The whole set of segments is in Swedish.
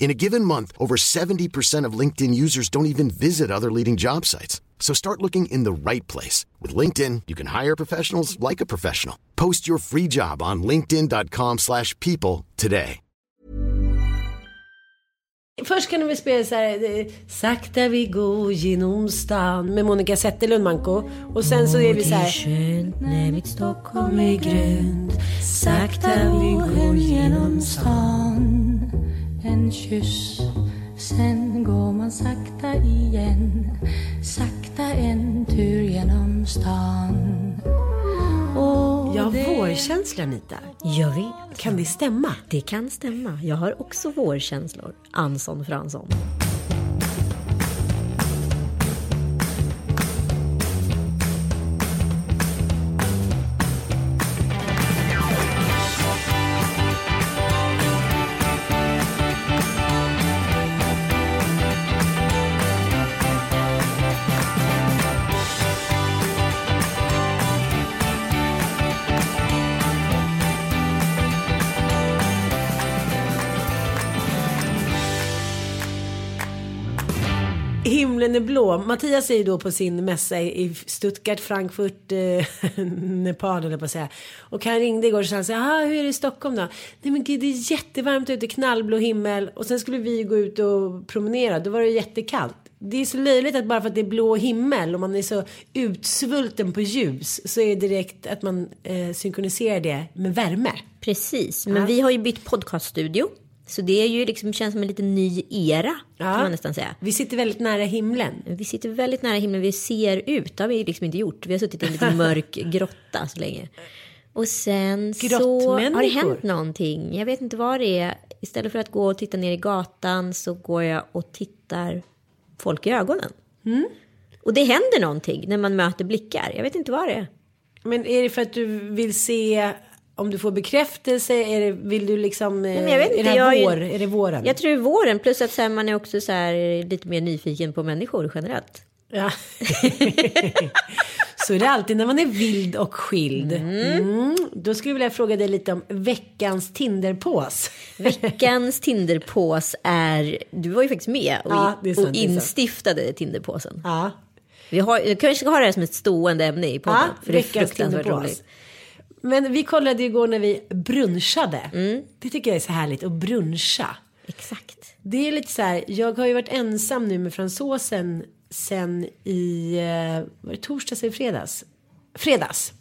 In a given month, over 70% of LinkedIn users don't even visit other leading job sites. So start looking in the right place. With LinkedIn, you can hire professionals like a professional. Post your free job on linkedin.com slash people today. Först kan vi spela så här, eh, Sakta vi går genom stan med Monica Zetterlund Manko. Och sen så är vi så här. skönt när mitt Stockholm är grönt Sakta vi går genom stan En kyss, sen går man sakta igen Sakta en tur genom stan Och Jag har det- vårkänsla Anita. Jag vet. Kan det stämma? Det kan stämma. Jag har också vårkänslor. Anson Fransson. Himlen är blå. Mattias är ju då på sin mässa i Stuttgart, Frankfurt, eh, Nepal eller på att säga. Och han ringde igår och sa så här, "Ah, hur är det i Stockholm då? Nej men gud det är jättevarmt ute, knallblå himmel. Och sen skulle vi gå ut och promenera, då var det jättekallt. Det är så löjligt att bara för att det är blå himmel och man är så utsvulten på ljus så är det direkt att man eh, synkroniserar det med värme. Precis, men vi har ju bytt podcaststudio. Så det är ju liksom, känns som en liten ny era kan man nästan säga. Vi sitter väldigt nära himlen. Vi sitter väldigt nära himlen, vi ser ut. Det har vi liksom inte gjort. Vi har suttit i en liten mörk grotta så länge. Och sen så har det hänt någonting. Jag vet inte vad det är. Istället för att gå och titta ner i gatan så går jag och tittar folk i ögonen. Mm. Och det händer någonting när man möter blickar. Jag vet inte vad det är. Men är det för att du vill se om du får bekräftelse? Är det, vill du liksom... eh, men jag vet är det här jag är- vår? Är det våren? Jag tror våren, plus att så här, man är också så här, lite mer nyfiken på människor generellt. Ja. Så är det alltid när man är vild och skild. Mm. Då skulle jag vilja fråga dig lite om veckans Tinderpås. Veckans Tinderpås är, du var ju faktiskt med och, Ja, sant, och instiftade Tinderpåsen. Ja. Vi har, kanske ska ha det här som ett stående ämne i podden. Ja, för det är fruktansvärt roligt. Men vi kollade igår när vi brunchade. Mm. Det tycker jag är så härligt att bruncha. Exakt. Det är lite så här, jag har ju varit ensam nu med fransosen sen i, eh, var det torsdags eller fredags? Fredags.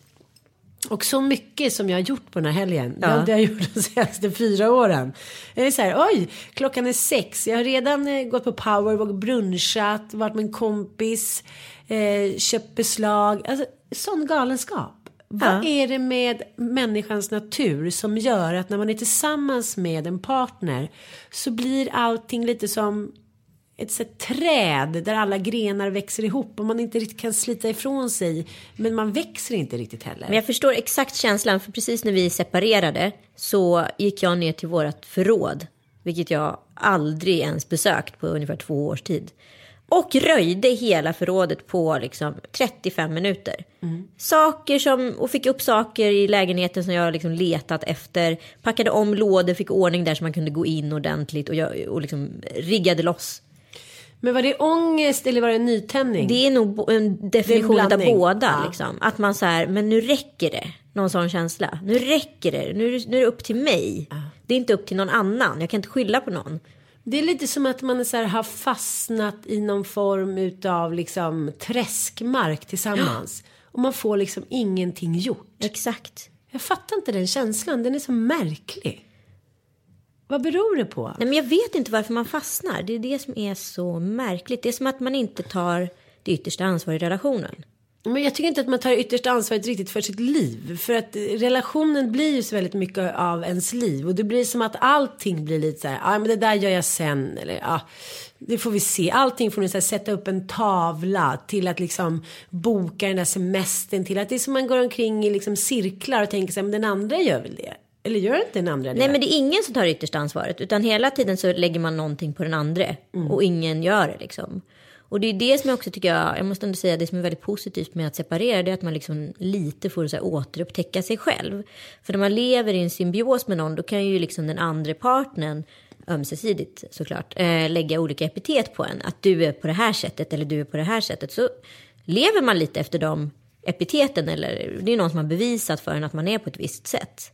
Och så mycket som jag har gjort på den här helgen. Det har jag gjort de senaste fyra åren. Jag är så här, oj, klockan är sex. Jag har redan eh, gått på powerwalk, brunchat, varit med en kompis, eh, köpt beslag. Alltså, sån galenskap. Vad är det med människans natur som gör att när man är tillsammans med en partner så blir allting lite som ett här träd där alla grenar växer ihop och man inte riktigt kan slita ifrån sig. Men man växer inte riktigt heller. Men jag förstår exakt känslan, för precis när vi separerade så gick jag ner till vårt förråd, vilket jag aldrig ens besökt på ungefär två års tid. Och röjde hela förrådet på liksom 35 minuter. Saker som, och fick upp saker i lägenheten som jag liksom letat efter. Packade om lådor, fick ordning där så man kunde gå in ordentligt och, jag, och liksom riggade loss. Men var det ångest eller var det nytändning? Det är nog en definition av båda. Ja. Liksom. Att man så här, men nu räcker det. Någon sån känsla. Nu räcker det. Nu, nu är det upp till mig. Det är inte upp till någon annan. Jag kan inte skylla på någon. Det är lite som att man så här har fastnat i någon form utav liksom träskmark tillsammans. Och man får liksom ingenting gjort. Exakt. Jag fattar inte den känslan, den är så märklig. Vad beror det på? Nej, men jag vet inte varför man fastnar. Det är det som är så märkligt. Det är som att man inte tar det yttersta ansvaret i relationen. Men jag tycker inte att man tar yttersta ansvaret riktigt för sitt liv. För att relationen blir ju så väldigt mycket av ens liv. Och det blir som att allting blir lite så här, ja ah, men det där gör jag sen. Eller ah, det får vi se. Allting får ni så här, sätta upp en tavla till att liksom boka den där semestern. Till att det är som man går omkring i liksom cirklar och tänker här, men den andra gör väl det. Eller gör inte den andra det? Nej men det är ingen som tar yttersta ansvaret. Utan hela tiden så lägger man någonting på den andra. Mm. Och ingen gör det liksom. Och det är det som jag också tycker, jag, jag måste ändå säga det som är väldigt positivt med att separera, det är att man liksom lite får så här, återupptäcka sig själv. För när man lever i en symbios med någon, då kan ju liksom den andra partnern ömsesidigt såklart, eh, lägga olika epitet på en. Att du är på det här sättet eller du är på det här sättet. Så lever man lite efter de epiteten eller det är någon som har bevisat för en att man är på ett visst sätt.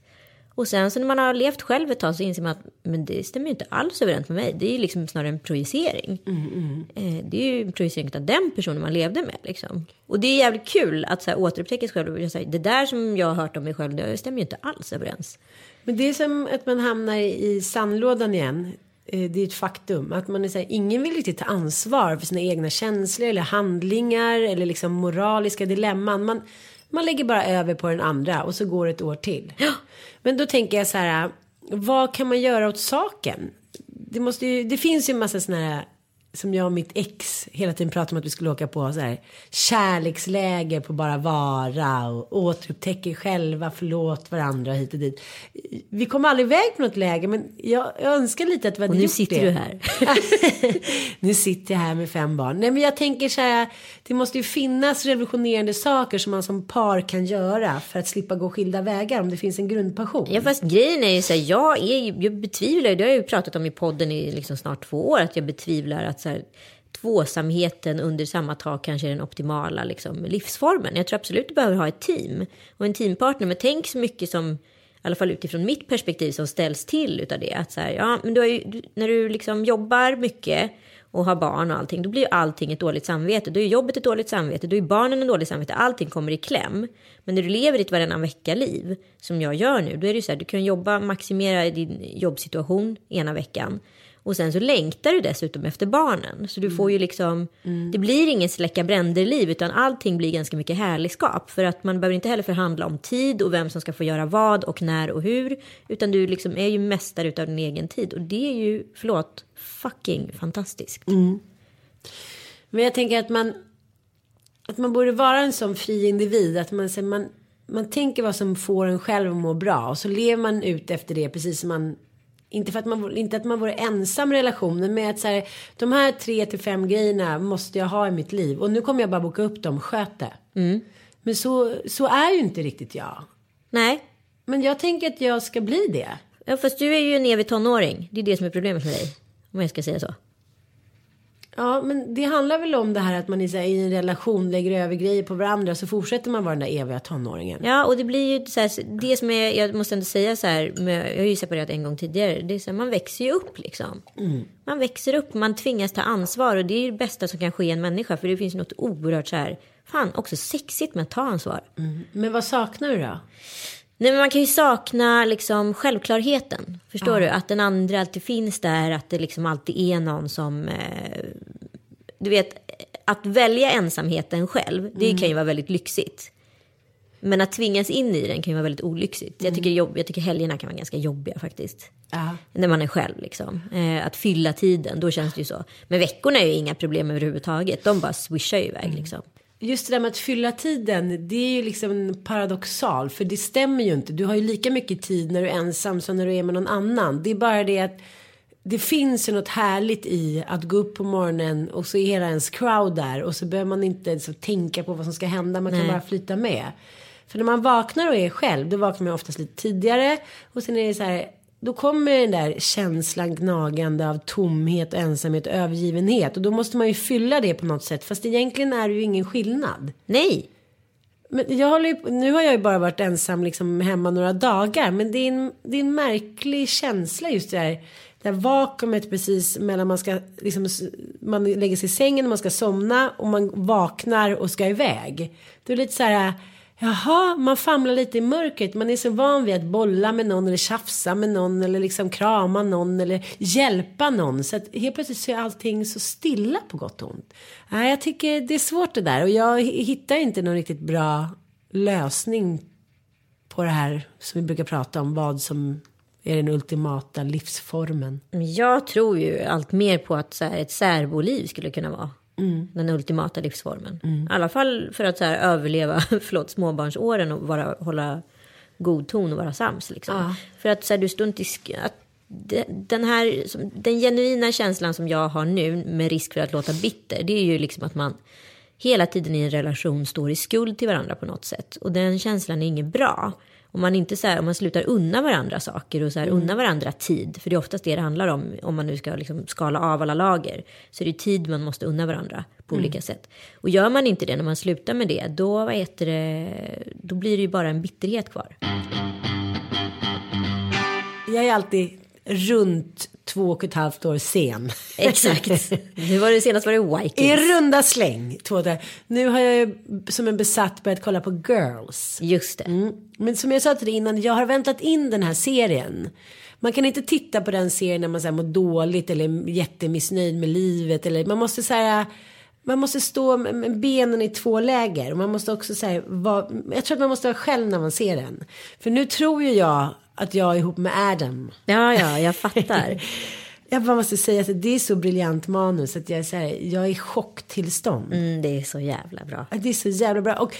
Och sen så när man har levt själv ett tag så inser man att men det stämmer ju inte alls överens med mig. Det är liksom snarare en projicering. Mm, mm. Det är ju en projicering av den personen man levde med. Liksom. Och det är jävligt kul att så här, återupptäcka sig själv och säga det där som jag har hört om mig själv, det stämmer ju inte alls överens. Men det är som att man hamnar i sandlådan igen. Eh, det är ett faktum att man är så här, ingen vill riktigt ta ansvar för sina egna känslor eller handlingar eller liksom moraliska dilemman. Man, man lägger bara över på den andra och så går ett år till. Men då tänker jag så här, vad kan man göra åt saken? Det, måste ju, det finns ju en massa sådana här som jag och mitt ex hela tiden pratade om att vi skulle åka på så här kärleksläger på bara vara och återupptäcker själva, förlåt varandra hit och dit. Vi kom aldrig iväg på något läger men jag, jag önskar lite att vi hade och nu gjort sitter det. du här. nu sitter jag här med fem barn. Nej men jag tänker så här, det måste ju finnas revolutionerande saker som man som par kan göra för att slippa gå skilda vägar om det finns en grundpassion. Ja fast grejen är ju så här, jag, är, jag betvivlar, det har jag ju pratat om i podden i liksom snart två år, att jag betvivlar att så här, tvåsamheten under samma tak kanske är den optimala liksom, livsformen. Jag tror absolut du behöver ha ett team och en teampartner. Men tänk så mycket som, i alla fall utifrån mitt perspektiv, som ställs till utav det. Att så här, ja, men du ju, när du liksom jobbar mycket och har barn och allting, då blir ju allting ett dåligt samvete. Då är jobbet ett dåligt samvete, då är barnen en dåligt samvete, allting kommer i kläm. Men när du lever ditt varannan vecka-liv, som jag gör nu, då är det ju så här, du kan jobba, maximera din jobbsituation ena veckan. Och sen så längtar du dessutom efter barnen. Så du får ju liksom, mm. det blir ingen släcka bränder-liv utan allting blir ganska mycket härligskap. För att man behöver inte heller förhandla om tid och vem som ska få göra vad och när och hur. Utan du liksom är ju mästare utav din egen tid. Och det är ju, förlåt, fucking fantastiskt. Mm. Men jag tänker att man, att man borde vara en sån fri individ. Att man, man, man tänker vad som får en själv att må bra. Och så lever man ut efter det precis som man inte för att man, inte att man vore ensam i relationen. Men att så här, de här tre till fem grejerna måste jag ha i mitt liv. Och nu kommer jag bara boka upp dem, sköt det. Mm. Men så, så är ju inte riktigt jag. Nej. Men jag tänker att jag ska bli det. Ja, fast du är ju en evig tonåring. Det är det som är problemet med dig. Om jag ska säga så. Ja, men det handlar väl om det här att man i, i en relation lägger över grejer på varandra så fortsätter man vara den där eviga tonåringen. Ja, och det blir ju så här, det som är, jag måste ändå säga så här, jag har ju separerat en gång tidigare, det är så här, man växer ju upp liksom. Mm. Man växer upp, man tvingas ta ansvar och det är ju det bästa som kan ske en människa för det finns något oerhört så här, fan också sexigt med att ta ansvar. Mm. Men vad saknar du då? Nej, men man kan ju sakna liksom självklarheten. Förstår ja. du? Att den andra alltid finns där. Att det liksom alltid är någon som... Eh, du vet, att välja ensamheten själv, det mm. kan ju vara väldigt lyxigt. Men att tvingas in i den kan ju vara väldigt olyxigt. Mm. Jag, tycker jobb, jag tycker helgerna kan vara ganska jobbiga faktiskt. Ja. När man är själv liksom. Eh, att fylla tiden, då känns det ju så. Men veckorna är ju inga problem överhuvudtaget. De bara swishar ju iväg mm. liksom just det där med att fylla tiden, det är ju liksom paradoxal. För det stämmer ju inte. Du har ju lika mycket tid när du är ensam som när du är med någon annan. Det är bara det att det finns ju något härligt i att gå upp på morgonen och så är hela ens crowd där. Och så behöver man inte så tänka på vad som ska hända. Man Nej. kan bara flyta med. För när man vaknar och är själv, då vaknar man oftast lite tidigare. Och sen är det så här, då kommer den där känslan gnagande av tomhet, ensamhet, övergivenhet. Och då måste man ju fylla det på något sätt. Fast egentligen är det ju ingen skillnad. Nej. Men jag håller ju, nu har jag ju bara varit ensam liksom hemma några dagar. Men det är en, det är en märklig känsla just det här. Det här vakuumet precis mellan man ska, liksom, man lägger sig i sängen och man ska somna och man vaknar och ska iväg. Det är lite så här Jaha, man famlar lite i mörkret. Man är så van vid att bolla med någon eller tjafsa med någon eller liksom krama någon eller hjälpa någon. Så att helt plötsligt så är allting så stilla på gott och ont. Nej, jag tycker det är svårt det där och jag hittar inte någon riktigt bra lösning på det här som vi brukar prata om. Vad som är den ultimata livsformen. Jag tror ju allt mer på att så här, ett särboliv skulle kunna vara mm. den ultimata livsformen. Mm. I alla fall för att så här, överleva förlåt, småbarnsåren och vara, hålla god ton och vara sams. Liksom. Ja. För att så här, du står inte i sk- att den här, den genuina känslan som jag har nu med risk för att låta bitter, det är ju liksom att man hela tiden i en relation står i skuld till varandra på något sätt. Och den känslan är inget bra. Om man inte så här, om man slutar unna varandra saker och så här, unna varandra tid, för det är oftast det det handlar om, om man nu ska liksom skala av alla lager, så är det tid man måste unna varandra på olika sätt. Och gör man inte det när man slutar med det, då, vad heter det, då blir det ju bara en bitterhet kvar. Jag är alltid runt två och ett halvt år sen. Exakt. Nu var det senast var det I Vikings. runda släng. Två där. Nu har jag ju som en besatt börjat kolla på Girls. Just det. Mm. Men som jag sa till dig innan, jag har väntat in den här serien. Man kan inte titta på den serien när man så här, mår dåligt eller är jättemissnöjd med livet. Eller, man måste så här, man måste stå med benen i två läger. Och man måste också säga, jag tror att man måste vara själv när man ser den. För nu tror ju jag att jag är ihop med Adam. Ja, ja, jag fattar. Jag bara måste säga att det är så briljant manus att jag är så här, jag är i chocktillstånd. Mm, det är så jävla bra. Det är så jävla bra. Och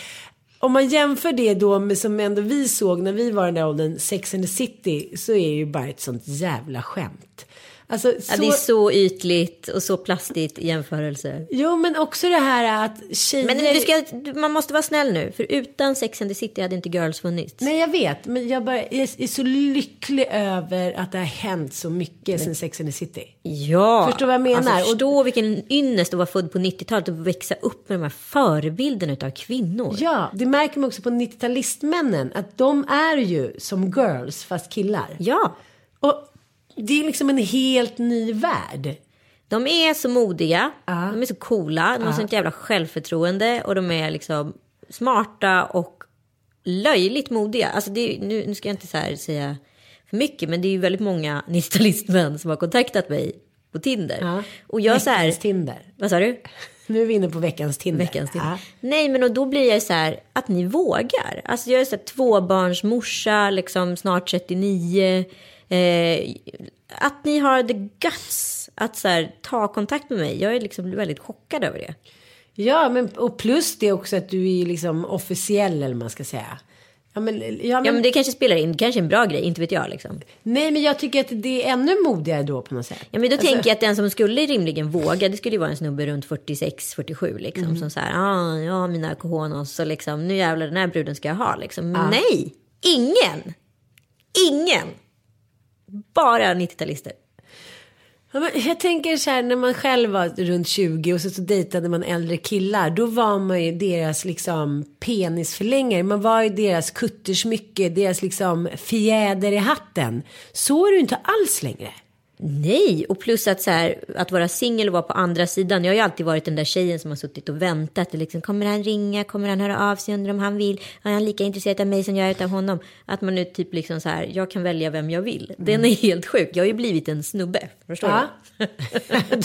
om man jämför det då med som ändå vi såg när vi var i den där åldern, Sex and the City, så är det ju bara ett sånt jävla skämt. Alltså, så... Ja, det är så ytligt och så plastigt i jämförelse. Jo, men också det här att tjejer... Men du ska, man måste vara snäll nu, för utan Sex and the City hade inte Girls funnits. Nej, jag vet, men jag bara jag är så lycklig över att det har hänt så mycket sen Sex and the City. Ja, Förstår vad jag menar? Alltså, förstå vilken ynnest att vara född på 90-talet och växa upp med de här förebilderna utav kvinnor. Ja, det märker man också på 90-talistmännen, att de är ju som girls fast killar. Ja, Och det är liksom en helt ny värld. de är så modiga, Ja. de är så coola, de har sånt jävla självförtroende och de är liksom smarta och löjligt modiga. Alltså är, nu, nu ska jag inte så säga för mycket, men det är ju väldigt många 90-talistmän som har kontaktat mig på Tinder. Ja. Och jag så här, Veckans Tinder. vad sa du? Nu är vi inne på veckans Tinder. Veckans till. Ja. Nej, men och då blir jag så här att ni vågar. Alltså jag är så här tvåbarnsmorsa, liksom snart 39. Eh, att ni har the guts att så här, ta kontakt med mig. Jag är liksom väldigt chockad över det. Ja, men och plus det också att du är liksom officiell eller man ska säga. Ja, men, ja, men, Ja, men det kanske spelar in. Kanske en bra grej, inte vet jag liksom. Nej, men jag tycker att det är ännu modigare då på något sätt. Ja, men då Alltså- tänker jag att den som skulle rimligen våga, det skulle ju vara en snubbe runt 46-47 liksom. Mm. Som så här, ah, ja mina cojones och liksom, nu jävlar den här bruden ska jag ha liksom. Men Nej, ingen! Ingen! Bara 90-talister. Jag tänker så här när man själv var runt 20 och så, så dejtade man äldre killar. Då var man ju deras liksom penisförlängare. Man var ju deras kuttersmycke, deras liksom fjäder i hatten. Så är det ju inte alls längre. Nej, och plus att, så här, att vara singel och vara på andra sidan. Jag har ju alltid varit den där tjejen som har suttit och väntat. Och liksom, kommer han ringa? Kommer han höra av sig? Undrar om han vill? Är han lika intresserad av mig som jag är av honom? Att man nu typ liksom så här, jag kan välja vem jag vill. Den är helt sjuk. Jag har ju blivit en snubbe. Förstår Ja.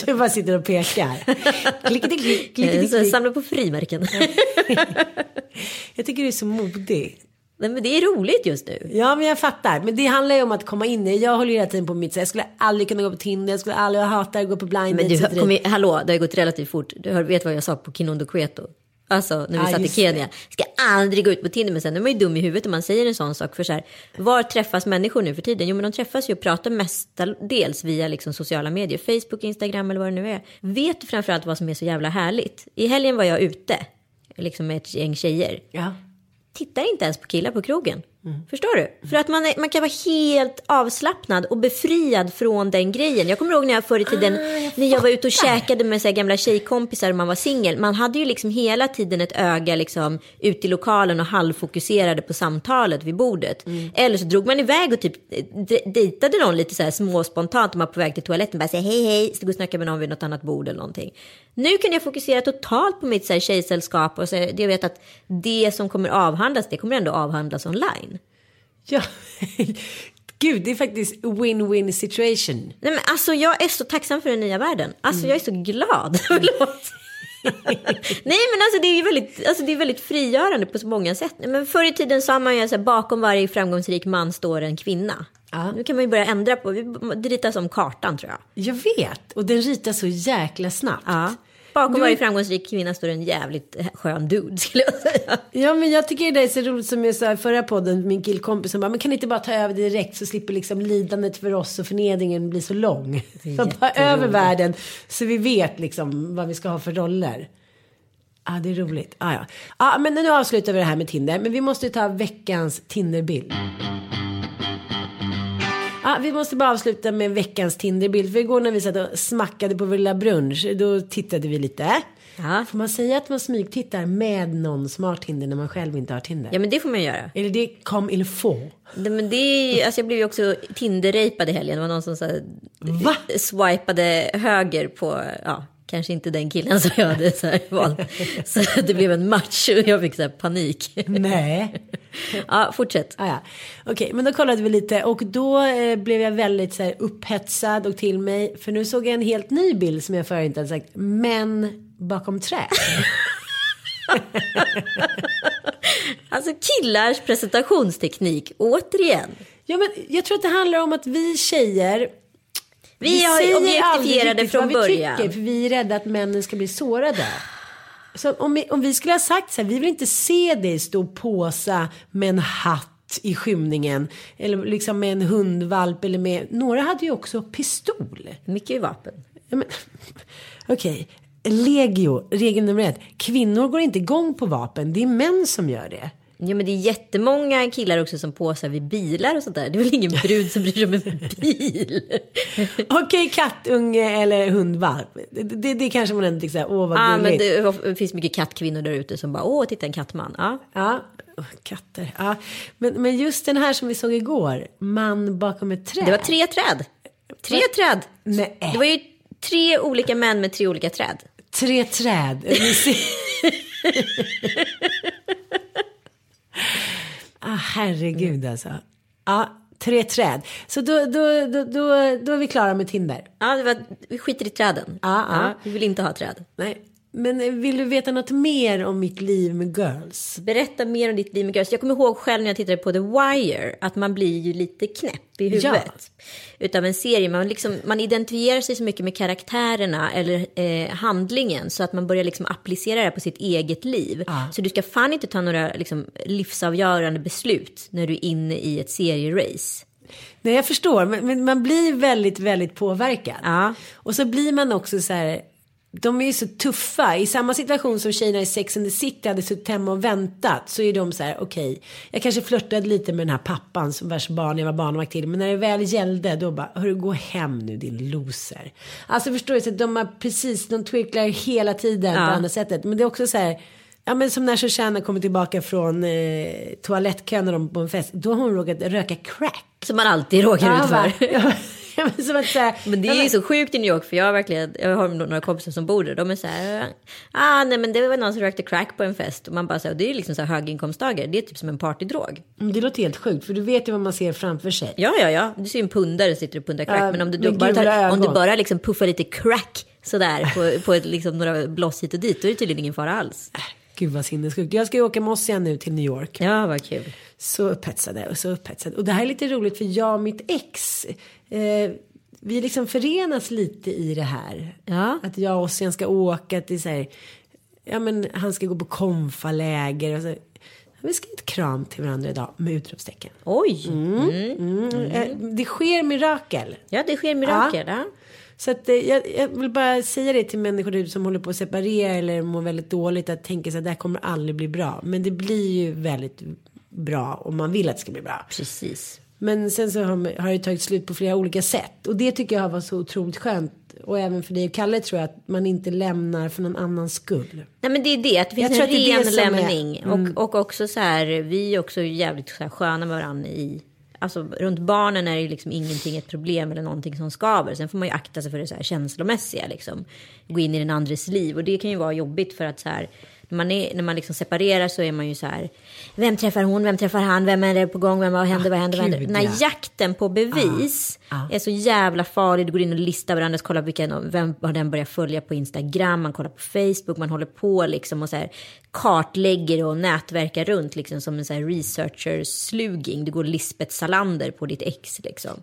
du bara sitter och pekar. Klickety, klick, du? Klickety, klick. samlar på frimärken. Jag tycker du är så modig. Nej, men det är roligt just nu. Ja, men jag fattar. Men det handlar ju om att komma in i. Jag håller ju hela tiden på mitt sätt. Jag skulle aldrig kunna gå på Tinder. Jag skulle aldrig, jag hatar att gå på blind Men du, kom i, hallå, det har gått relativt fort. Du vet vad jag sa på Kinondo Cueto? Alltså när vi Ja, satt i Kenya. Ska aldrig gå ut på Tinder. Men sen är man ju dum i huvudet om man säger en sån sak. För så här, var träffas människor nu för tiden? Jo men de träffas ju och pratar mestadels via liksom sociala medier. Facebook, Instagram eller vad det nu är. Vet du framförallt vad som är så jävla härligt? I helgen var jag ute. Liksom med ett gäng tjejer. Ja. Tittar inte ens på killar på krogen. Förstår du? För att man, är, man kan vara helt avslappnad och befriad från den grejen. Jag kommer ihåg när jag förr i tiden, när jag var ute och käkade med så här gamla tjejkompisar och man var singel. Man hade ju liksom hela tiden ett öga liksom ut i lokalen och halvfokuserade på samtalet vid bordet. Eller så drog man iväg och typ de- dejtade någon lite så här småspontant. Man var på väg till toaletten bara säga hej hej, stod och snackade med någon vid något annat bord eller någonting. Nu kan jag fokusera totalt på mitt så här tjejsällskap och så, jag vet att det som kommer avhandlas, det kommer ändå avhandlas online. Ja, gud det är faktiskt win-win situation. Nej, men alltså, jag är så tacksam för den nya världen. Alltså, jag är så glad. Förlåt. Nej, men alltså, det är ju väldigt, alltså, det är väldigt frigörande på så många sätt. Men förr i tiden sa man ju här, bakom varje framgångsrik man står en kvinna. Ja. Nu kan man ju börja ändra på, det ritas som kartan tror jag. Jag vet, och den ritar så jäkla snabbt. Ja. Bakom Du- varje framgångsrik kvinna står en jävligt skön dude skulle jag säga. Ja men jag tycker det är så roligt som jag sa i förra podden, min killkompis som bara, men kan inte bara ta över direkt så slipper liksom lidandet för oss och förnedringen bli så lång. Så bara över världen så vi vet liksom vad vi ska ha för roller. Ja det är roligt. Ah, ja. ah, men nu avslutar vi det här med Tinder, men vi måste ta veckans Tinderbild. Ja, vi måste bara avsluta med veckans Tinderbild. För igår när vi satt och smackade på vår lilla brunch, då tittade vi lite. Ja. Får man säga att man smygtittar med någon som har Tinder när man själv inte har Tinder? ja, men det får man göra. Eller det kom il faut. Det, men det är, alltså jag blev ju också Tinder-rapad i helgen. Det var någon som så här, swipade höger på, ja, kanske inte den killen som jag hade så valt. Så det blev en match och jag fick så panik. Nej. Ja, fortsätt. Ah, ja. Okej, men då kollade vi lite och då eh, blev jag väldigt så här, upphetsad och till mig. För nu såg jag en helt ny bild som jag förut inte hade sagt. Män bakom träd. Alltså killars presentationsteknik, återigen. ja, men jag tror att det handlar om att vi tjejer Vi har säger objektifierade aldrig riktigt från vad vi början. Tycker, för vi är rädda att männen ska bli sårade. Så om vi, om vi skulle ha sagt så här, vi vill inte se dig stå och påsa med en hatt i skymningen. Eller liksom med en hundvalp eller med, några hade ju också pistol. Mycket vapen. Ja, Okej, legio, regel nummer ett. Kvinnor går inte igång på vapen, det är män som gör det. Ja men det är jättemånga killar också som påsar vid bilar och sånt där. Det är väl ingen brud som bryr sig om en bil? Okej, kattunge eller hundvalp. Det, det, det kanske man ändå tycker såhär, åh vad Ja men gulligt. det finns mycket kattkvinnor där ute som bara, åh titta en kattman. Ja. Ja, katter. Ja. Men, men just den här som vi såg igår, man bakom ett träd. Det var tre träd. Tre träd. Nej. Det var ju tre olika män med tre olika träd. Tre träd. Ah, herregud alltså. Ja, tre träd. Så då, då, då, då, då är vi klara med Tinder. Ja, det var, vi skiter i träden. Ja, ja. vi vill inte ha träd. Nej. Men vill du veta något mer om mitt liv med girls? Berätta mer om ditt liv med girls. Jag kommer ihåg själv när jag tittade på The Wire att man blir ju lite knäpp i huvudet. Utav en serie. Man, liksom, man identifierar sig så mycket med karaktärerna eller eh, handlingen så att man börjar liksom applicera det på sitt eget liv. Så du ska fan inte ta några liksom, livsavgörande beslut när du är inne i ett serierace. Nej, jag förstår. Men, men man blir väldigt, väldigt påverkad. Ja. Och så blir man också så här. De är ju så tuffa. I samma situation som tjejerna i Sex and the City hade suttit hemma och väntat. Så är de så här, okej. jag kanske flörtade lite med den här pappan som vars barn jag var barnvakt till. Men när det väl gällde då bara, hörru gå hem nu din loser. Alltså förstår du, så de har precis, de twicklar hela tiden på andra sättet. Men det är också så här. Ja men som när Shoshana kommer tillbaka från eh, toalettkön när de på en fest. Då har hon råkat röka crack. Som man alltid råkar Ja, ut för. Som att säga. Men det är ju så sjukt i New York för jag har verkligen, jag har några kompisar som bor där. De är så här, ah nej men det var någon som rökte crack på en fest. Och man bara så här, det är ju liksom så här höginkomsttagare. Det är typ som en partydrog. Mm, Det låter helt sjukt för du vet ju vad man ser framför sig. Ja, ja, ja. Du ser ju en pundare sitter och pundar crack. Ja, men om du, då bara, tar, om du bara liksom puffar lite crack sådär på, på ett, liksom några bloss hit och dit. Då är det tydligen ingen fara alls. Gud vad sinnessjukt. Jag ska ju åka med oss igen nu till New York. Ja, vad kul. Så upphetsade och så upphetsade. Och det här är lite roligt för jag och mitt ex. Eh, vi liksom förenas lite i det här. Ja. Att jag och Ossian ska åka till så här. Ja men han ska gå på konfaläger. Och så. Vi ska ge ett kram till varandra idag med utropstecken. Oj! Mm. Eh, det sker mirakel. Ja, det sker mirakel. Ja. Så att, jag, jag vill bara säga det till människor ute som håller på att separera eller mår väldigt dåligt. Att tänka sig att det här kommer aldrig bli bra. Men det blir ju väldigt bra och man vill att det ska bli bra. Precis. Men sen så har, har det tagit slut på flera olika sätt. Och det tycker jag var så otroligt skönt. Och även för dig och Kalle tror jag att man inte lämnar för någon annans skull. Nej men det är det, att det Jag finns tror en ren som är- Mm. lämning. Och, och också så här, vi är också jävligt så här sköna med varandra i... Alltså runt barnen är det liksom ingenting ett problem eller någonting som skaver. Sen får man ju akta sig för det så här känslomässiga liksom. Gå in i den andres liv. Och det kan ju vara jobbigt för att så här... När man, är, när man liksom separerar så är man ju så här. Vem träffar hon? Vem träffar han? Vem är det på gång? Vem, vad händer? vad händer? Vad gud, händer? Den ja. jakten på bevis är så jävla farlig. Du går in och listar varandras, kollar vilka, vem har den börjat följa på Instagram, man kollar på Facebook, man håller på liksom och så här kartlägger och nätverkar runt liksom som en så här researcher-sluging. Du går Lisbeth Salander på ditt ex liksom.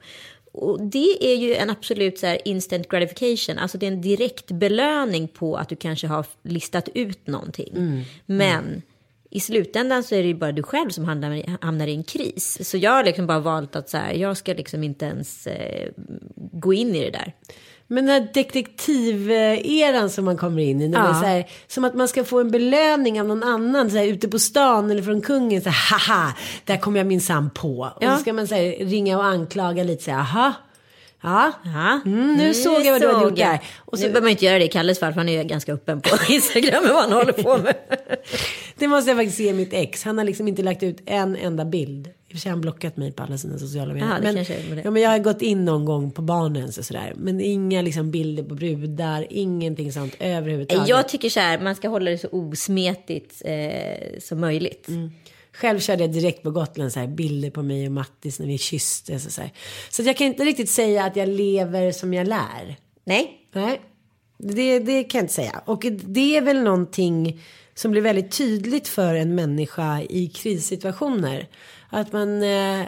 Och det är ju en absolut så instant gratification, alltså det är en direkt belöning på att du kanske har listat ut någonting. Men i slutändan så är det ju bara du själv som hamnar, i- hamnar i en kris. Så jag har liksom bara valt att så här, jag ska liksom inte ens eh, gå in i det där. Men den här detektiveran som man kommer in i. När Ja. det är så här, som att man ska få en belöning av någon annan. Så här, ute på stan eller från kungen. Så här, haha, där kom jag minsann på. Och Ja. så ska man så här, ringa och anklaga lite. Så här, aha. Ja, Ja. Mm, nu såg jag vad du hade gjort där. Och så- Nu behöver man inte göra det i Kalles fall, för han är ju ganska öppen på Instagram med vad han håller på med. Det måste jag faktiskt se mitt ex. Han har liksom inte lagt ut en enda bild. I och för sig har han blockat mig på alla sina sociala medier. Det men, ja, men jag har gått in någon gång på barnens och sådär. Men inga liksom bilder på brudar. Ingenting sånt överhuvudtaget. Jag tycker så här, man ska hålla det så osmetigt eh, som möjligt. Själv körde jag direkt på Gotland så här, bilder på mig och Mattis när vi kysstes och så här. Så jag kan inte riktigt säga att jag lever som jag lär. Nej, Nej, det, det kan jag inte säga. Och det är väl någonting som blir väldigt tydligt för en människa i krissituationer. Att man, eh,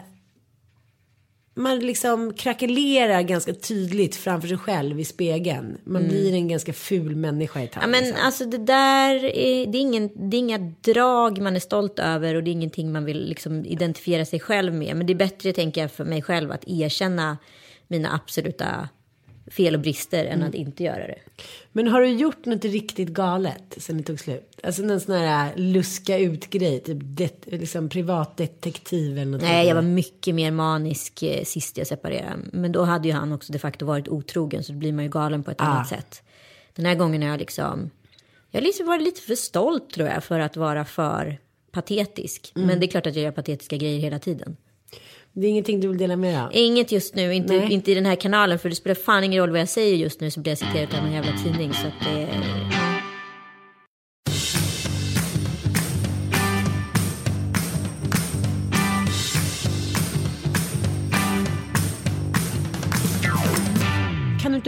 man liksom krackelerar ganska tydligt framför sig själv i spegeln. Man blir en ganska ful människa i tag. Ja, men liksom. alltså det där är, det är, ingen, det är inga drag man är stolt över och det är ingenting man vill liksom identifiera sig själv med. Men det är bättre, tänker jag, för mig själv att erkänna mina absoluta fel och brister än att inte göra det. Men har du gjort något riktigt galet sen det tog slut? Alltså någon sån här luska ut grej, typ det, liksom privatdetektiv eller något. Nej, jag var mycket mer manisk eh, sist jag separerade. Men då hade ju han också de facto varit otrogen så då blir man ju galen på ett annat sätt. Den här gången har jag liksom, jag liksom varit lite för stolt tror jag för att vara för patetisk. Men det är klart att jag gör patetiska grejer hela tiden. Det är ingenting du vill dela med dig av? Inget just nu, inte, Nej. inte i den här kanalen för det spelar fan ingen roll vad jag säger just nu så blir jag citerad av en jävla tidning. Så att det,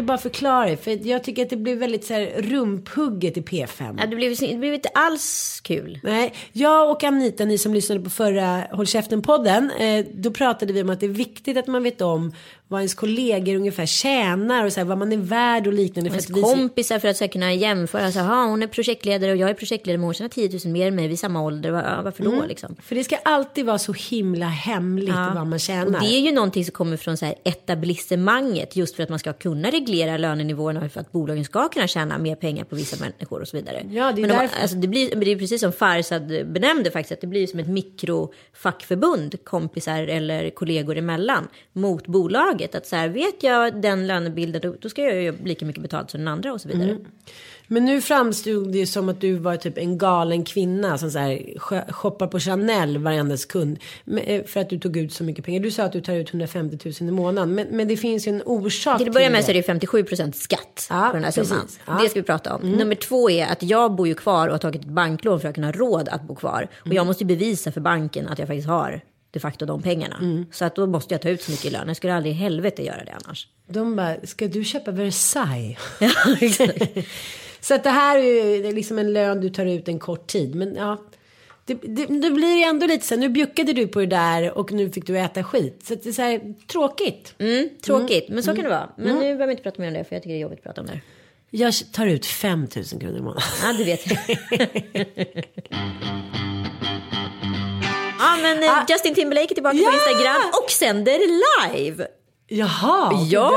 inte bara förklara det? För jag tycker att det blir väldigt så här rumphugget i P5. Ja, det, blev, det blev inte alls kul. Nej, jag och Anita, ni som lyssnade på förra Håll Käften-podden, eh, då pratade vi om att det är viktigt att man vet om vad ens kollegor ungefär tjänar och så här, vad man är värd och liknande. För Ens att kompisar för att så här, kunna jämföra. Så, här, "Ha, hon är projektledare och jag är projektledare men hon tjänar 10 000 mer än mig vid samma ålder. Va- ja, Varför då liksom? För det ska alltid vara så himla hemligt vad man tjänar. Och det är ju någonting som kommer från så här etablissemanget just för att man ska kunna reglera lönenivåerna för att bolagen ska kunna tjäna mer pengar på vissa människor och så vidare. Ja, det är Men om man, därför. alltså, det, blir, det är precis som Farsad benämnde faktiskt, att det blir som ett mikrofackförbund, kompisar eller kollegor emellan, mot bolaget. Att så här, vet jag den lönebilden, då, då ska jag ju lika mycket betalt som den andra och så vidare. Mm. Men nu framstod det som att du var typ en galen kvinna som så här sh- shoppar på Chanel varenda sekund. Eh, För att du tog ut så mycket pengar. Du sa att du tar ut 150 000 i månaden. Men, men det finns ju en orsak Till att börja med det. så är det 57 procent skatt Ja, på den här summan. Ja. Mm. Det ska vi prata om. Nummer två är att jag bor ju kvar och har tagit ett banklån för att kunna ha råd att bo kvar. Och Mm. jag måste ju bevisa för banken att jag faktiskt har de facto de pengarna. Mm. Så att då måste jag ta ut så mycket i lön. Jag skulle aldrig i helvete göra det annars. De bara, ska du köpa Versailles? Ja, exakt. Så att det här är ju liksom en lön du tar ut en kort tid. Men ja, det, det, det blir ändå lite så här, nu bjuckade du på det där och nu fick du äta skit. Så att det är så här tråkigt. mm, tråkigt, men så kan det vara. Men nu behöver vi inte prata mer om det för jag tycker det är jobbigt att prata om det. Jag tar ut 5 000 kronor i månaden. Ja, det vet jag. ja, men eh, Justin Timberlake är tillbaka Ah. Ja! på Instagram och sänder live. Jaha, Ja,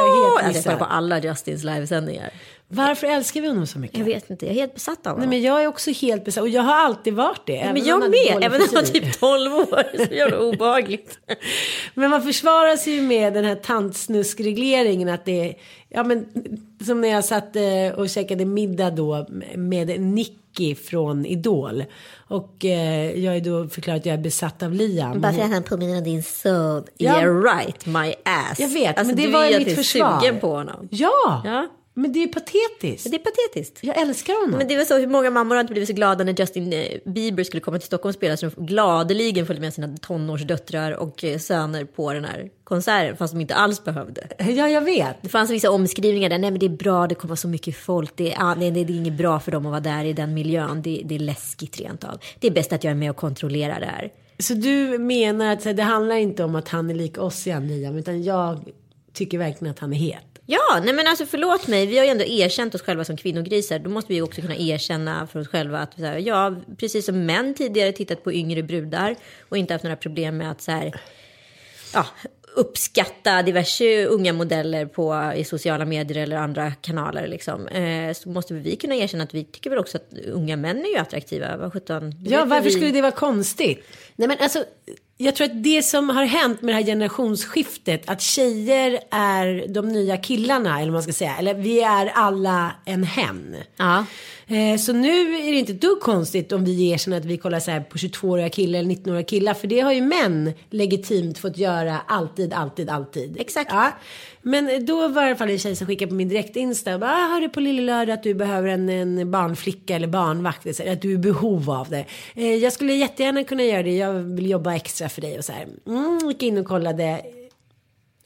jag kollar på alla Justins livesändningar. Varför älskar vi honom så mycket? Jag vet inte, jag är helt besatt av Nej, honom. men jag är också helt besatt och jag har alltid varit det. men även om jag med, även om han var typ 12 år. Så jävla obehagligt. Men man försvarar sig ju med den här tantsnuskregleringen att det är, ja men som när jag satt eh, och käkade middag då med Nicky från Idol. Och eh, jag är då förklarat att jag är besatt av Liam. Bara för att han påminner om din son. Ja. Yeah right, my ass. Jag vet, alltså, men det var mitt att du är försvar. sugen på honom. Ja, Ja. Men det är patetiskt. Det är patetiskt. Jag älskar honom. Men det var så hur många mammor har inte blivit så glada när Justin eh, Bieber skulle komma till Stockholm och spela så de gladeligen följde med sina tonårsdöttrar och eh, söner på den här konserten fast de inte alls behövde. Ja, jag vet. Det fanns vissa omskrivningar där, nej men det är bra, det kommer så mycket folk, det är, ah, nej, det är inget bra för dem att vara där i den miljön, det, det är läskigt rent av. Det är bäst att jag är med och kontrollerar det här. Så du menar att det handlar inte om att han är lik oss igen Liam, utan jag tycker verkligen att han är het. Ja, nej men alltså förlåt mig, vi har ju ändå erkänt oss själva som kvinnogrisar. Då måste vi också kunna erkänna för oss själva att så här, ja, precis som män tidigare tittat på yngre brudar och inte haft några problem med att så här, ja, uppskatta diverse unga modeller på, i sociala medier eller andra kanaler. Liksom. Eh, så måste vi kunna erkänna att vi tycker väl också att unga män är ju attraktiva. Sjutton. det Ja, vet varför vi. skulle det vara konstigt? Nej, men alltså, jag tror att det som har hänt med det här generationsskiftet, att tjejer är de nya killarna, eller vad man ska säga, eller vi är alla en hen. Ja. Eh, Så nu är det inte dugg konstigt om vi erkänner att vi kollar så på 22-åriga killar eller 19-åriga killar. För det har ju män legitimt fått göra alltid, alltid, alltid. Exakt. Ja. Men då var det i alla fall en tjej som skickade på min direktinsta. och bara, Ah, hörde på lille lördag att du behöver en, en barnflicka eller barnvakt. Här, Att du är i behov av det. Eh, Jag skulle jättegärna kunna göra det. Jag vill jobba extra för dig och så här. Mm, gick in och kollade.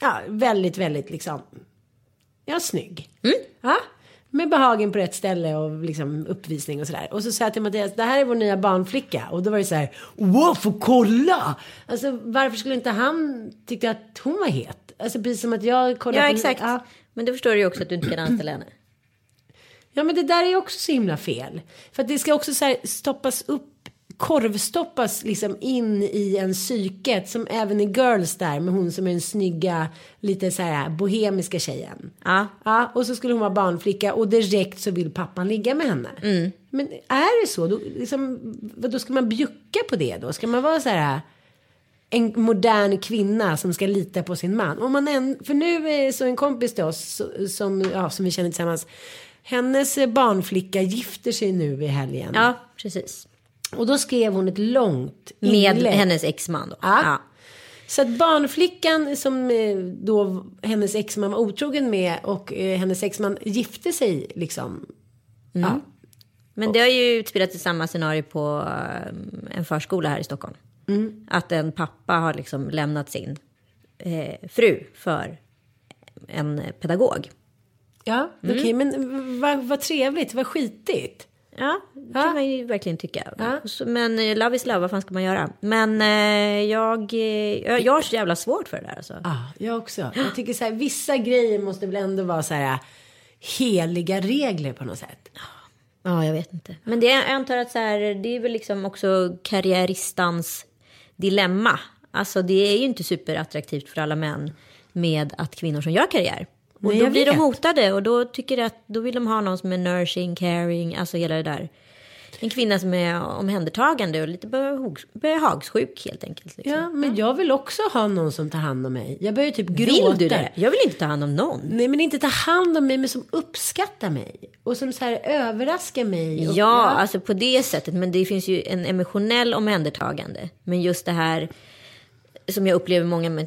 Ja, väldigt, väldigt liksom. Ja, snygg. Ja, med behagen på rätt ställe och liksom uppvisning och sådär. Och så sa jag till Mattias, det här är vår nya barnflicka. Och då var det så här, wow, få kolla! Alltså varför skulle inte han tycka att hon var het? Alltså precis som att jag kollar Ja, på... exakt. Ja. Men då förstår du ju också att du inte kan anställa henne. ja, men det där är också så himla fel. För att det ska också så här stoppas upp korvstoppas liksom in i en psyket som även i Girls där med hon som är den snygga lite så här bohemiska tjejen. Ja. Ja, och så skulle hon vara barnflicka och direkt så vill pappan ligga med henne. Men är det så? Då, liksom, då ska man bjucka på det då? Ska man vara så här en modern kvinna som ska lita på sin man? Om man än, för nu är så en kompis till oss som, ja, som vi känner tillsammans. Hennes barnflicka gifter sig nu i helgen. Ja, precis. Och då skrev hon ett långt Med inlägg. hennes exman då. Ja. Så att barnflickan som eh, då hennes exman var otrogen med och eh, hennes exman gifte sig liksom. Ja. Men det har ju utspelat sig samma scenario på eh, en förskola här i Stockholm. Att en pappa har liksom lämnat sin eh, fru för en pedagog. Ja, okej, men vad vad trevligt, vad skitigt. Ja, det Ja. kan man ju verkligen tycka. Ja. Men eh, love is love, vad fan ska man göra? Men eh, jag, eh, jag, jag har så jävla svårt för det där alltså. Ja, jag också. Jag tycker så här, vissa grejer måste väl ändå vara så här heliga regler på något sätt. Ja, jag vet inte. Men det, jag antar att så här, det är väl liksom också karriäristans dilemma. Alltså det är ju inte superattraktivt för alla män med att kvinnor som gör karriär. Och Nej, då blir de vet. hotade och då tycker att då vill de ha någon som är nursing, caring, alltså hela det där. En kvinna som är omhändertagande och lite behag- behagssjuk helt enkelt. Liksom. Ja, men jag vill också ha någon som tar hand om mig. Jag börjar typ gråta. Vill du det? Jag vill inte ta hand om någon. Nej, men inte ta hand om mig, men som uppskattar mig. Och som så här överraskar mig. Och, Ja, alltså på det sättet. Men det finns ju en emotionell omhändertagande. Men just det här som jag upplever många med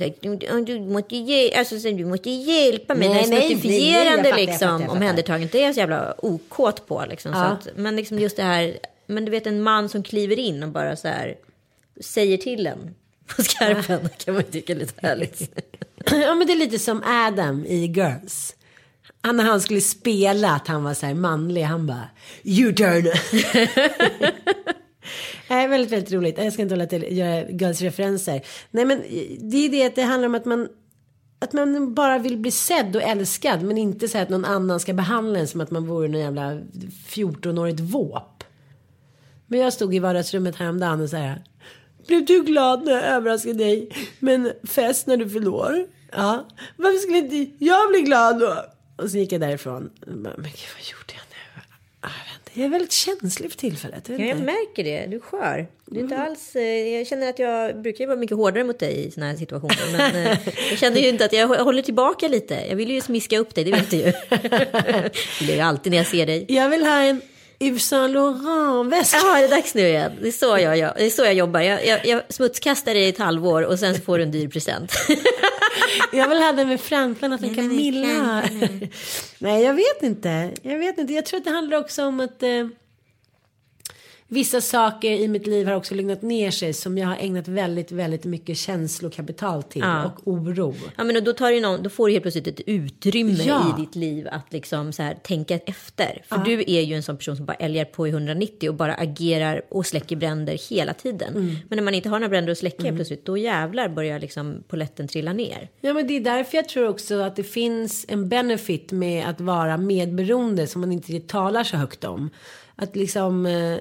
du, måste, ge, alltså, så du måste hjälpa mig. Nej, jag fattar, jag liksom, jag omhändertagandet. Det är jag så jävla okåt på. Liksom, Ja. att, men liksom just det här, men du vet en man som kliver in och bara så här säger till en på skarpen. kan man tycka är lite härligt. ja, men det är lite som Adam i Girls. Han när han skulle spela att han var så här manlig, han bara You turn. Nej, väldigt, väldigt roligt. Jag ska inte hålla till göra Girls-referenser. Nej, men det är det att det handlar om att man att man bara vill bli sedd och älskad men inte så att någon annan ska behandla en som att man vore någon jävla 14-årigt våp. Men jag stod i vardagsrummet häromdagen och så här. Blev du glad när jag överraskade dig med en fest när du fyllde år? Ja. Varför skulle inte jag bli glad då? Och så gick jag därifrån. Men gud, vad gjorde jag nu? Jag, är väldigt känslig för tillfället. Jag Ja, jag märker det. Du är skör. Du är Mm. inte alls, eh, jag känner att jag brukar vara mycket hårdare mot dig i såna här situationer. Men eh, jag känner ju inte att jag håller tillbaka lite. Jag vill ju smiska upp dig, det vet du ju. det blir ju alltid när jag ser dig. Jag vill ha en Yves Saint Laurent-väska. Ja, det är dags nu igen. Det är så jag, jag, det är så jag jobbar. Jag, jag, jag smutskastar dig i ett halvår och sen får du en dyr present. Jag vill ha den med men det är Camilla. Nej, jag vet inte. Jag vet inte. Jag tror att det handlar också om att eh, vissa saker i mitt liv har också lugnat ner sig som jag har ägnat väldigt, väldigt mycket känslokapital till Ja. och oro. Ja, men då, tar ju någon, då får du helt plötsligt ett utrymme Ja. i ditt liv att liksom så här, tänka efter. För du är ju en sån person som bara älgar på i 190 och bara agerar och släcker bränder hela tiden. Mm. Men när man inte har några bränder att släcka helt plötsligt, då jävlar börjar liksom poletten trilla ner. Ja, men det är därför jag tror också att det finns en benefit med att vara medberoende som man inte talar så högt om. Att liksom eh,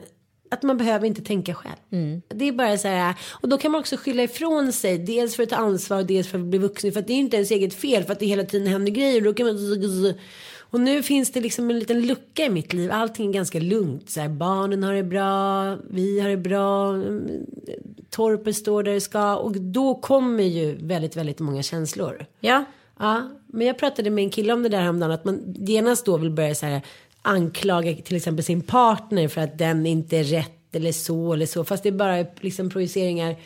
att man behöver inte tänka själv. Det är bara så här. Och då kan man också skylla ifrån sig. Dels för att ta ansvar och dels för att bli vuxen. För att det är inte ens eget fel. För att det hela tiden händer grejer. Då kan man... Och nu finns det liksom en liten lucka i mitt liv. Allting är ganska lugnt. Så här, barnen har det bra. Vi har det bra. mm, Torpet står där det ska. Och då kommer ju väldigt, väldigt många känslor. Ja, Ja, men jag pratade med en kille om det där häromdagen. Att man genast då vill börja så här anklaga till exempel sin partner för att den inte är rätt eller så eller så. Fast det är bara liksom projiceringar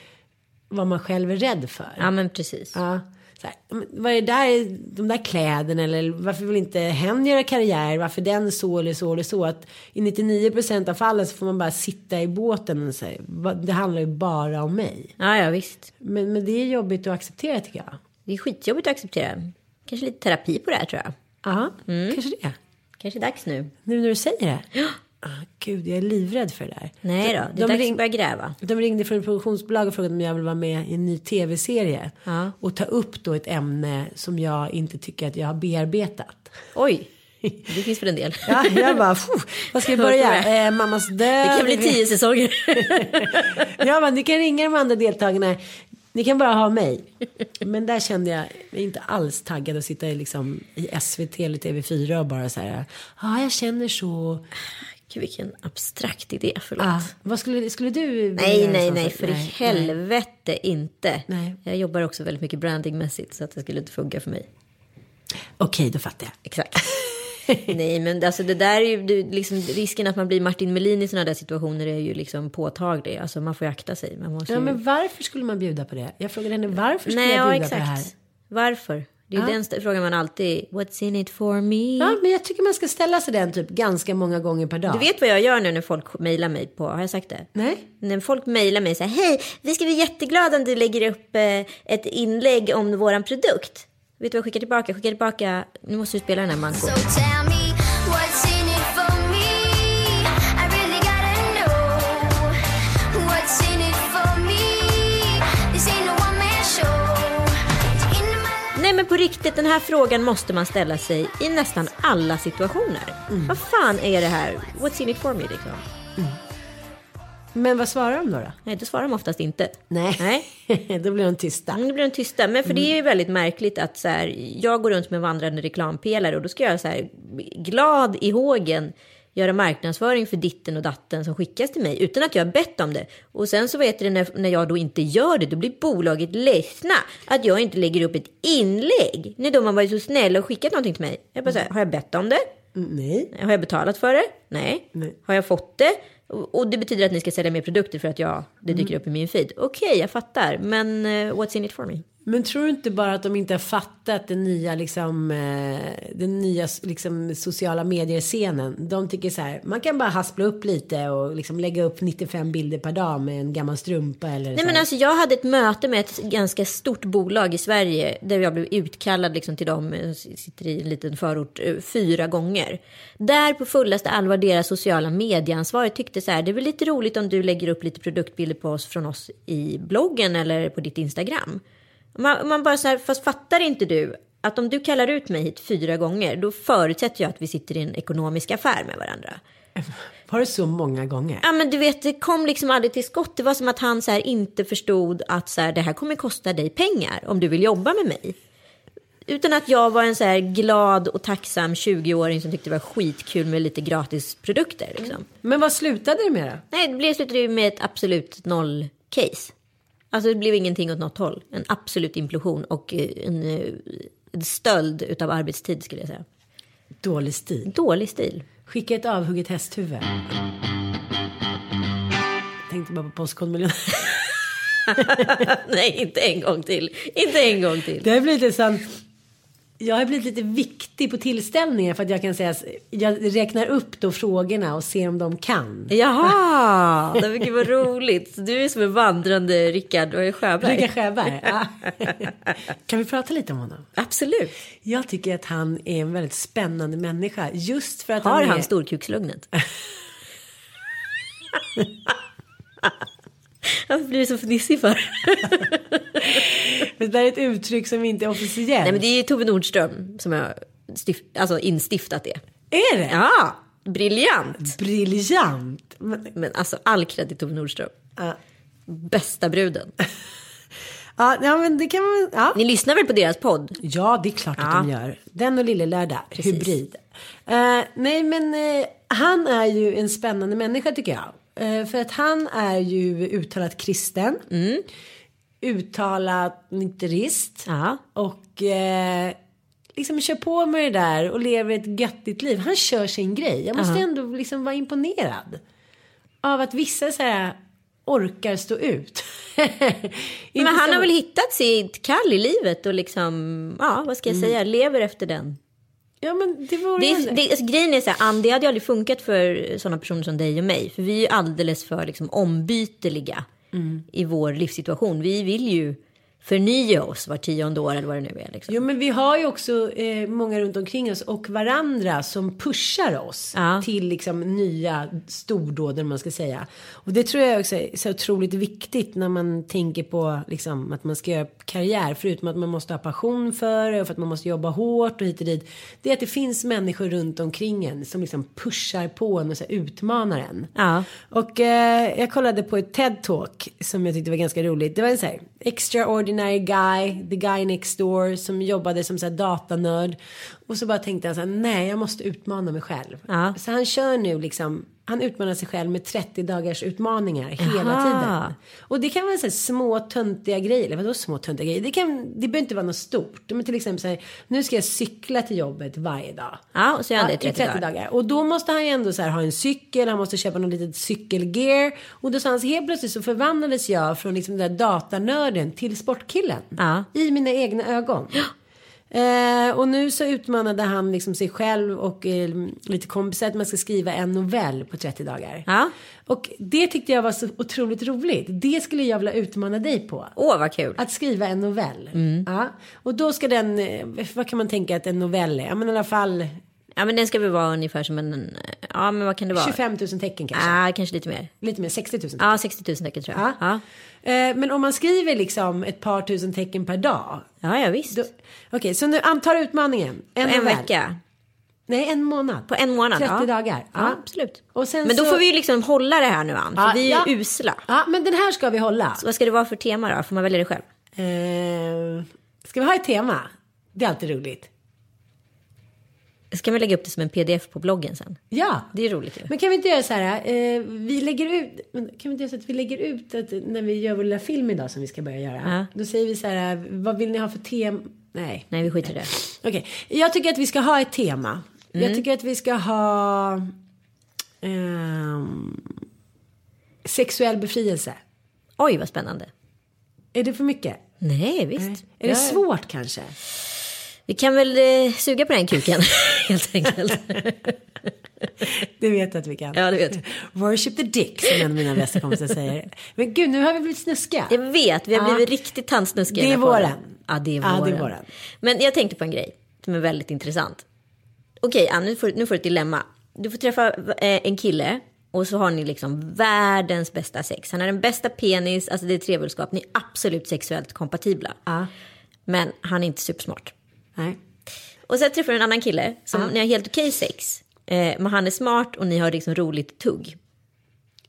vad man själv är rädd för. ja men precis. Ja. Så här, vad är det där, de där kläderna eller varför vill inte hen göra karriär? Varför den så eller så eller så? Att i 99% av fallen så får man bara sitta i båten och säga det handlar ju bara om mig. Ja, ja visst. Men, men det är jobbigt att acceptera tycker jag. Det är skitjobbigt att acceptera. Kanske lite terapi på det här tror jag. Ja, Mm. kanske det. Kanske dags nu. Nu när du säger det. Ah, gud, jag är livrädd för det där. Nej då, det är De dags ring- att börja gräva. De ringde från ett produktionsbolag och frågade om jag vill vara med i en ny tv-serie. Ja. Och ta upp då ett ämne som jag inte tycker att jag har bearbetat. Oj, det finns för en del. Ja, jag bara, "Phew, vad ska jag börja? Eh, mammas död. Det kan bli tio säsonger. Ja, men ni kan ringa de andra deltagarna. Ni kan bara ha mig. Men där kände jag mig inte alls taggad att sitta i, liksom, i SVT eller TV4 och bara så här. Ja, jag känner så. Gud, vilken abstrakt idé, förlåt. Ah, vad skulle, skulle du Nej, nej, nej, för i nej. helvete inte. Nej. Jag jobbar också väldigt mycket brandingmässigt så att det skulle inte funka för mig. Okej, då fattar jag. Exakt. nej, men alltså det där är ju liksom, risken att man blir Martin Melin i sådana där situationer är ju liksom påtaglig. Alltså man får ju akta sig. Man måste Ja, ju... men varför skulle man bjuda på det? Jag frågade henne varför skulle Nej, jag ja, bjuda på det här? exakt. Varför? Det är Ja. den frågan man alltid, what's in it for me? Ja, men jag tycker man ska ställa sig den typ ganska många gånger per dag. Du vet vad jag gör nu när folk mejlar mig på, har jag sagt det? Nej? När folk mejlar mig så här, hej, vi ska bli jätteglada om du lägger upp eh, ett inlägg om våran produkt. Vet du vad jag skickar tillbaka? Jag skickar tillbaka, nu måste du spela den här Manko. So. Nej men på riktigt, den här frågan måste man ställa sig i nästan alla situationer. Vad fan är det här? What's in it for me liksom? Men vad svarar de då? då? Nej, då svarar de oftast inte. Nej, Nej. då blir de tysta. Mm, Det blir en tysta. Men för det är ju väldigt märkligt att så här, jag går runt med vandrande reklampelare och då ska jag så här, glad i hågen göra marknadsföring för ditten och datten som skickas till mig utan att jag har bett om det. Och sen så vet det när, när jag då inte gör det, då blir bolaget ledsna att jag inte lägger upp ett inlägg. När de har varit så snälla och skickat någonting till mig. Jag bara så här, har jag bett om det? Mm, Nej. Har jag betalat för det? Nej. Nej. Har jag fått det? Och det betyder att ni ska sälja mer produkter för att jag, det dyker upp i min feed. Okej, jag fattar. Men eh, what's in it for me? Men tror du inte bara att de inte har fattat den nya, liksom, eh, den nya liksom, sociala medier-scenen? De tycker så här, man kan bara haspla upp lite och liksom lägga upp 95 bilder per dag med en gammal strumpa eller Nej så men alltså jag hade ett möte med ett ganska stort bolag i Sverige där jag blev utkallad liksom till dem, jag sitter i en liten förort, eh, fyra gånger. Där på fullaste allvar deras sociala medieansvarig tyckte så här, det är väl lite roligt om du lägger upp lite produktbilder på oss från oss i bloggen eller på ditt Instagram. Man, man bara så här, fast fattar inte du att om du kallar ut mig hit fyra gånger, då förutsätter jag att vi sitter i en ekonomisk affär med varandra. Var det så många gånger? Ja men du vet, det kom liksom aldrig till skott. Det var som att han så här inte förstod att så här, det här kommer kosta dig pengar om du vill jobba med mig. Utan att jag var en så här glad och tacksam 20-åring som tyckte det var skitkul med lite gratis produkter. Liksom. Men vad slutade det med då? Nej, det slutade med ett absolut noll-case. Alltså det blev ingenting åt något håll. En absolut implosion och eh, en, eh, en stöld utav arbetstid skulle jag säga. Dålig stil. Dålig stil. Skicka ett avhugget hästhuvud. Tänkte bara på Postkodmiljonären. Nej, inte en gång till. Inte en gång till. Det har blivit en sån... Jag har blivit lite viktig på tillställningar för att jag kan säga att jag räknar upp då frågorna och ser om de kan. Jaha, det var vad roligt. Du är som en vandrande Rickard och Sjöberg. Rickard Sjöberg. Ja. Kan vi prata lite om honom? Absolut. Jag tycker att han är en väldigt spännande människa. Just för att Har han är... han storkukslugnet? Varför blir du så fnissig för? Det där är ett uttryck som inte är officiellt. Nej men det är Tove Nordström som har stift, alltså instiftat det. Är det? Ja, briljant. Briljant. Men, Men alltså all cred till Tove Nordström. ja. Bästa bruden. Ja, men det kan man... Ja. Ni lyssnar väl på deras podd? Ja, det är klart att Ja. de gör. Den och Lille Lördag, Precis. hybrid. Eh, nej, men eh, han är ju en spännande människa tycker jag. Eh, för att han är ju uttalat kristen. Mm. Uttalat nykterist. Ja. Och eh, liksom kör på med det där och lever ett göttigt liv. Han kör sin grej. Jag måste ändå liksom vara imponerad. Av att vissa så här orkar stå ut. Men han som- har väl hittat sitt kall i livet och liksom, ja vad ska jag säga, lever efter den. Ja men det vore Det är, det, alltså, grejen är så här, det hade ju aldrig funkat för sådana personer som dig och mig. För vi är ju alldeles för liksom, ombyteliga i vår livssituation. Vi vill ju förnya oss var tionde år eller vad det nu är. Liksom. Jo men vi har ju också eh, många runt omkring oss och varandra som pushar oss Ja. till liksom nya stordåd om man ska säga. Och det tror jag också är så otroligt viktigt när man tänker på liksom att man ska göra karriär. Förutom att man måste ha passion för det och för att man måste jobba hårt och hit och dit. Det är att det finns människor runt omkring en som liksom pushar på en och så utmanar en. Ja. Och eh, jag kollade på ett TED-talk som jag tyckte var ganska roligt. Det var en så här extraordinary guy, the guy next door som jobbade som så här datanörd. Och så bara tänkte han så här, nej jag måste utmana mig själv. Ja. Så han kör nu liksom, han utmanar sig själv med 30 dagars utmaningar hela Jaha. tiden. Och det kan vara så här små töntiga grejer, eller vadå små töntiga grejer? Det, kan, det behöver inte vara något stort. Men till exempel så här, nu ska jag cykla till jobbet varje dag. Ja, och så gör han det i Ja, 30, dagar. Och då måste han ju ändå så här ha en cykel, han måste köpa något litet cykelgear. Och då sa han så helt plötsligt så förvandlades jag från liksom den där datanörden till sportkillen. Ja. I mina egna ögon. Eh, och nu så utmanade han liksom sig själv och eh, lite kompisar att man ska skriva en novell på 30 dagar. Ja. Och det tyckte jag var så otroligt roligt. Det skulle jag vilja utmana dig på. Åh vad kul. Att skriva en novell. Mm. Ja. Och då ska den, eh, vad kan man tänka att en novell är? Ja men i alla fall Ja men den ska väl vara ungefär som en, ja men vad kan det vara? 25 000 tecken kanske. Ja, kanske lite mer. Lite mer, 60 000. Ja, 60 000 tecken tror jag. Ja. Ja, Eh, men om man skriver liksom ett par tusen tecken per dag. ja, ja visst. Okej, så nu antar utmaningen. En, en vecka. Nej, en månad. På en månad. 30 ja. dagar. Ja, absolut. Och sen Men då så- får vi ju liksom hålla det här nu Ann, Ja, vi är ja. usla. Ja, men den här ska vi hålla. Så vad ska det vara för tema då? Får man välja det själv? Eh, ska vi ha ett tema? Det är alltid roligt. Ska vi lägga upp det som en pdf på bloggen sen? Ja. Det är roligt ju. Men kan vi inte göra så här, eh, vi lägger ut, kan vi inte göra så att vi lägger ut att när vi gör vår lilla film idag som vi ska börja göra. Ja. Då säger vi så här, vad vill ni ha för tema? Nej. Nej, vi skiter i det. Okej, jag tycker att vi ska ha ett tema. Mm. Jag tycker att vi ska ha ehm, sexuell befrielse. Oj, vad spännande. Är det för mycket? Nej, visst. Är det svårt kanske? Vi kan väl eh, suga på den kuken, helt enkelt. Det vet jag att vi kan. ja, det vet. Worship the dick som en av mina bästa kompisar säger. Men gud, nu har vi blivit snuskiga. Jag vet, vi har Ja. blivit riktigt tandsnuskiga. Det är våren. Ja, det är Ja, våren. det är våren. Men jag tänkte på en grej som är väldigt intressant. Okej, Ann, nu får, nu får du ett dilemma. Du får träffa eh, en kille och så har ni liksom världens bästa sex. Han har den bästa penis, alltså det är trevulskap. Ni är absolut sexuellt kompatibla. Ja. Men han är inte supersmart. Nej. Och sen träffar du en annan kille som ni har helt okej sex. Eh, men han är smart och ni har liksom roligt tugg.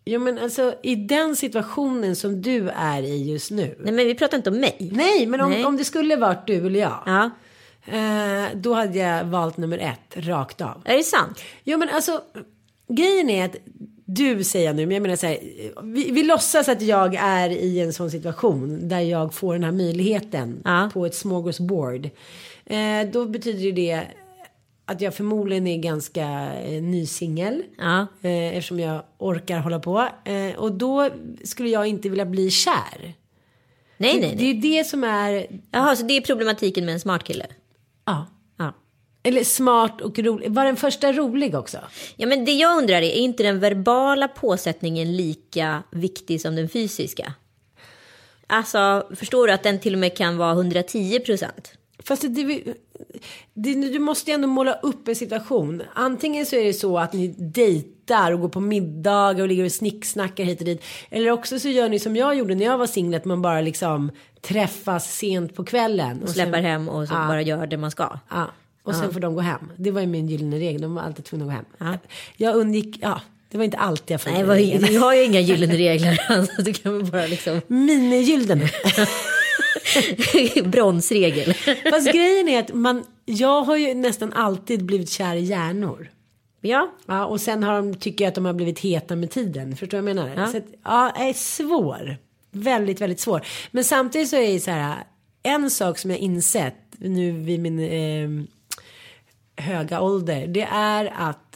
Jo men alltså i den situationen som du är i just nu. Nej men vi pratar inte om mig. Nej men om, Nej. om det skulle varit du eller jag. Ja. Eh, då hade jag valt nummer ett, rakt av. Är det sant? Jo men alltså, grejen är att du säger jag nu, men jag menar så här, vi, vi låtsas att jag är i en sån situation där jag får den här möjligheten Ja. på ett smorgasbord. Eh, då betyder ju det att jag förmodligen är ganska eh, ny singel. Ja. Eh, eftersom jag orkar hålla på. Eh, och då skulle jag inte vilja bli kär. Nej, nej, Det är nej. ju det som är, Jaha, så det är problematiken med en smart kille? ja. Ja. Eller smart och rolig. Var den första rolig också? Ja, men det jag undrar är, är inte den verbala påsättningen lika viktig som den fysiska? Alltså, förstår du att den till och med kan vara 110 procent? Fast det, det, det, du måste ju ändå måla upp en situation. Antingen så är det så att ni dejtar och går på middagar och ligger och snicksnackar hit och dit. Eller också så gör ni som jag gjorde när jag var singel. Att man bara liksom träffas sent på kvällen. Och Släpper sen, hem och så Ja. bara gör det man ska. Ja, och sen får de gå hem. Det var ju min gyllene regel. De var alltid tvungna att gå hem. Ja. Jag undgick, ja, det var inte alltid jag Nej, följde regeln. vi har ju inga gyllene regler. Alltså, du kan bara liksom... Minigyllene. Bronsregel. Fast grejen är att man, jag har ju nästan alltid blivit kär i hjärnor. Ja, Ja, och sen har de, tycker jag att de har blivit heta med tiden. Förstår du vad jag menar? Ja. Så att, ja, är svår. Väldigt, väldigt svår. Men samtidigt så är det så här. En sak som jag insett nu vid min eh, höga ålder. Det är att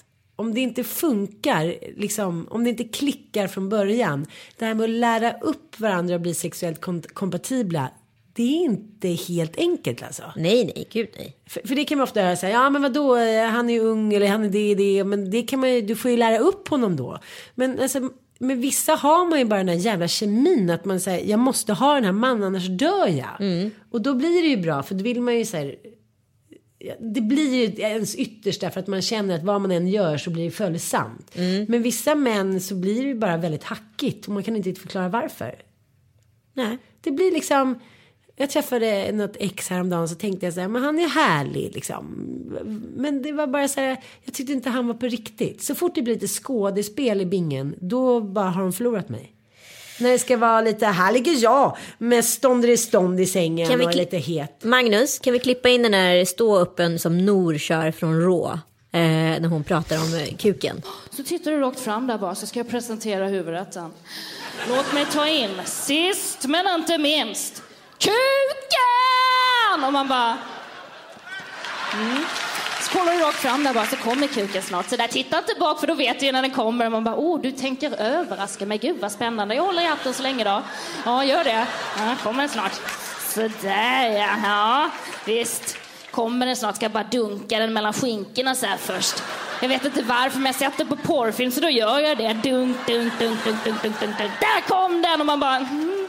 om det inte funkar, liksom, om det inte klickar från början. Det här med att lära upp varandra och bli sexuellt kom- kompatibla. Det är inte helt enkelt alltså. nej, nej, gud nej. För, för det kan man ofta höra så här, ja men vadå, han är ung eller han är det, det, men det kan man ju, du får ju lära upp honom då. Men alltså, med vissa har man ju bara den här jävla kemin att man säger, jag måste ha den här mannen annars dör jag. Och då blir det ju bra, för då vill man ju så här, det blir ju ens yttersta för att man känner att vad man än gör så blir det följsamt. Men vissa män så blir det ju bara väldigt hackigt och man kan inte förklara varför. Nej. Det blir liksom. Jag träffade något ex häromdagen så tänkte jag så här, men han är härlig liksom. Men det var bara så här, jag tyckte inte han var på riktigt. Så fort det blir lite skådespel i bingen, då bara har de förlorat mig. När det ska vara lite, här ligger jag med stånd i sängen Kan vi och är lite het. Magnus, kan vi klippa in den där stå-uppen som Nor kör från Rå? Eh, när hon pratar om eh, kuken. Så tittar du rakt fram där bara så ska jag presentera huvudrätten. Låt mig ta in, sist men inte minst, kuken! Och man bara... Mm. Kollar du rakt fram där bara så kommer kuken snart. Så där, titta inte bak för då vet du ju när den kommer. Man bara, åh, oh du tänker överraska mig. Gud vad spännande. Jag håller i hatten så länge då. Ja, gör det. Ja, kommer den snart. Sådär ja. ja, visst. Kommer den snart. Ska jag bara dunka den mellan skinkorna så här först. Jag vet inte varför men jag sätter på porrfilm så då gör jag det. Dunk, dunk, dunk, dunk, dunk, dunk, dunk, dunk. Där kom den! Och man bara... Mm.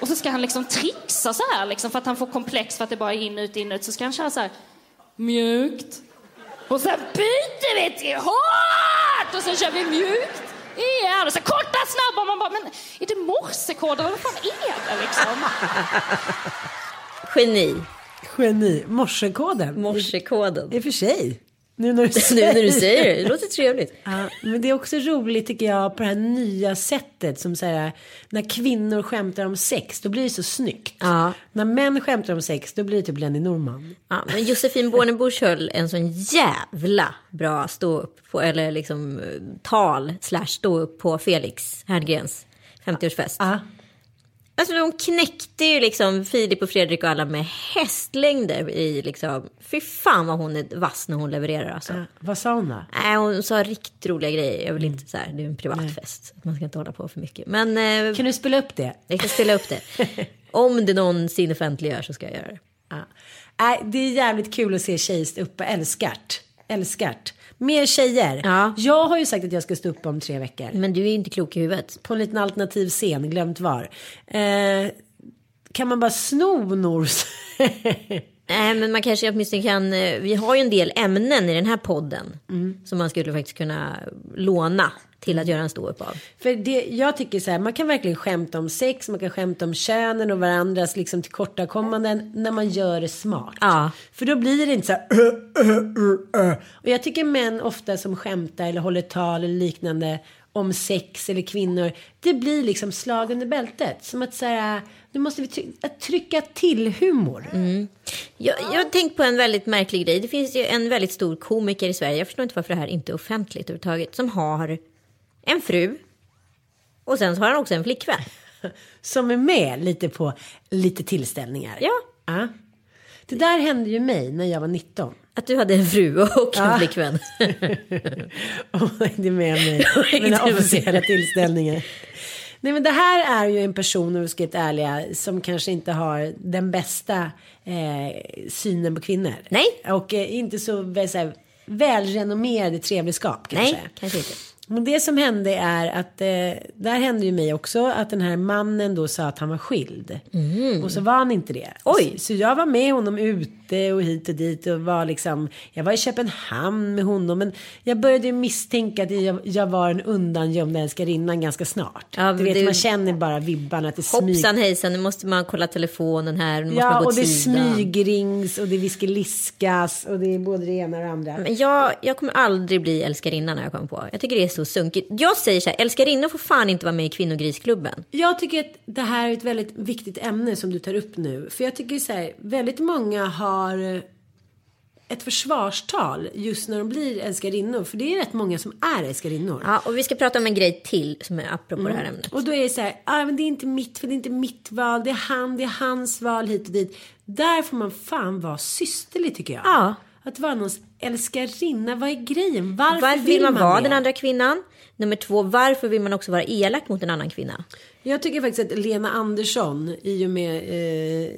Och så ska han liksom trixa så här liksom för att han får komplex för att det bara är in, ut, in, ut. Så ska han köra så här mjukt. Och sen byter vi till hårt! Och sen kör vi mjukt igen. Och så korta, snabba. Man bara, men är det morsekoder? Vad fan är det liksom? Geni. Geni, morsekoden. Morsekoden. I och för sig. Nu när du Nu säger när du säger det, det låter trevligt. Ja, men det är också roligt tycker jag på det här nya sättet som säger när kvinnor skämtar om sex då blir det så snyggt. Ja. När män skämtar om sex då blir det typ Lenny Norman. Ja, men Josefin Bornebusch höll en sån jävla bra stå upp på, eller liksom eh, tal slash stå upp på Felix Herngrens 50-årsfest. Ja. Alltså de knäckte ju liksom Filip och Fredrik och alla med hästlängder i liksom, fy fan vad hon är vass när hon levererar alltså. Ja, vad sa hon då? Nej, hon sa riktigt roliga grejer. Jag vill Mm. inte så här, det är en privat fest. Man ska inte hålla på för mycket. Men eh, Kan du spela upp det? jag kan ställa upp det. Om det någonsin offentliggör så ska jag göra det. Ja. Nej, det är jävligt kul att se tjejer uppe. Älskart. Älskart. Mer tjejer. Ja. Jag har ju sagt att jag ska stå upp om tre veckor. Men du är inte klok i huvudet. På en liten alternativ scen, glömt var. Eh, kan man bara sno Nors? Nej, men man kanske åtminstone kan... eh, Vi har ju en del ämnen i den här podden. Mm. Som man skulle faktiskt kunna låna till att göra en ståupp av. För det, jag tycker så här, man kan verkligen skämta om sex, man kan skämta om könen och varandras liksom tillkortakommanden när man gör det smart. Ja. För då blir det inte så här. Och jag tycker män ofta som skämtar eller håller tal eller liknande om sex eller kvinnor. Det blir liksom slag under bältet. Som att så här, nu måste vi try- att trycka till humor. Jag, jag har tänkt på en väldigt märklig grej. Det finns ju en väldigt stor komiker i Sverige, jag förstår inte varför det här inte är offentligt överhuvudtaget, som har en fru och sen så har han också en flickvän. Som är med lite på lite tillställningar. Ja. Ja. Det där hände ju mig när jag var 19. Att du hade en fru och en Ja. flickvän. Och hängde med mig hängde mina officiella tillställningar. Nej men det här är ju en person, om vi ska vara ärliga, som kanske inte har den bästa eh, synen på kvinnor. Nej. Och eh, inte så, så här, välrenommerade trevligskap kanske. Nej, kanske inte. Men det som hände är att, eh, där hände ju mig också, att den här mannen då sa att han var skild. Och så var han inte det. Mm. Oj. Så, så jag var med honom ute och hit och dit och var liksom, jag var i Köpenhamn med honom. Men jag började ju misstänka att jag, jag var en undangömd älskarinnan ganska snart. Ja, du vet, du- man känner bara vibbarna att det smyger. Hoppsan hejsan, nu måste man kolla telefonen här, nu måste man Ja, gå och det sidan. smygrings och det viskeliskas och det är både det ena och det andra. Men jag, jag kommer aldrig bli älskarinna när jag kommer på. Jag tycker det är så sunkigt. Jag säger så här, älskarinnor får fan inte vara med i kvinnogrisklubben. Jag tycker att det här är ett väldigt viktigt ämne som du tar upp nu. För jag tycker så här, väldigt många har eh, ett försvarstal just när de blir älskarinnor. För det är rätt många som är älskarinnor. Ja, och vi ska prata om en grej till som är apropå det här ämnet. Och då är det så här, ah, men det är inte mitt, för det är inte mitt val, det är han, det är hans val hit och dit. Där får man fan vara systerlig tycker jag. Ja. Att vara någons älskarinna, vad är grejen? Varför, Varför vill man vara det? den andra kvinnan? Nummer två, varför vill man också vara elak mot en annan kvinna? Jag tycker faktiskt att Lena Andersson i och med eh,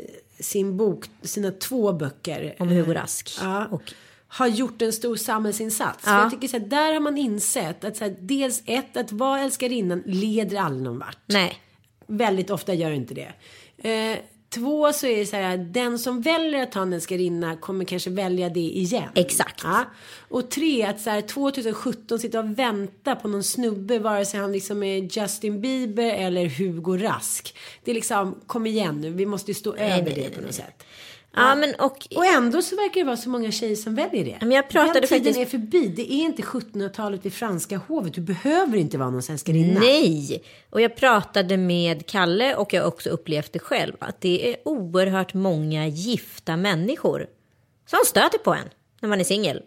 sin bok, sina två böcker. Om Hugo Rask. Ja, Och- har gjort en stor samhällsinsats. Ja. jag tycker så här, där har man insett att så här, dels ett, att vara älskarinnan leder aldrig någon vart. Nej. Väldigt ofta gör inte det. Eh, två så är det så här, den som väljer att ha en älskarinna kommer kanske välja det igen. Exakt. Ja. Och tre, att så här, 2017 sitta och vänta på någon snubbe, vare sig han liksom är Justin Bieber eller Hugo Rask. Det är liksom, kom igen nu, vi måste ju stå över nej, det nej, på nej. något sätt. Ja, men och... Och ändå så verkar det vara så många tjejer som väljer det. men jag pratade Den tiden faktiskt- är förbi. Det är inte 1700-talet vid franska hovet. Du behöver inte vara någon älskarinna. Nej! Och jag pratade med Kalle och jag har också upplevt det själv. Att det är oerhört många gifta människor som stöter på en när man är singel.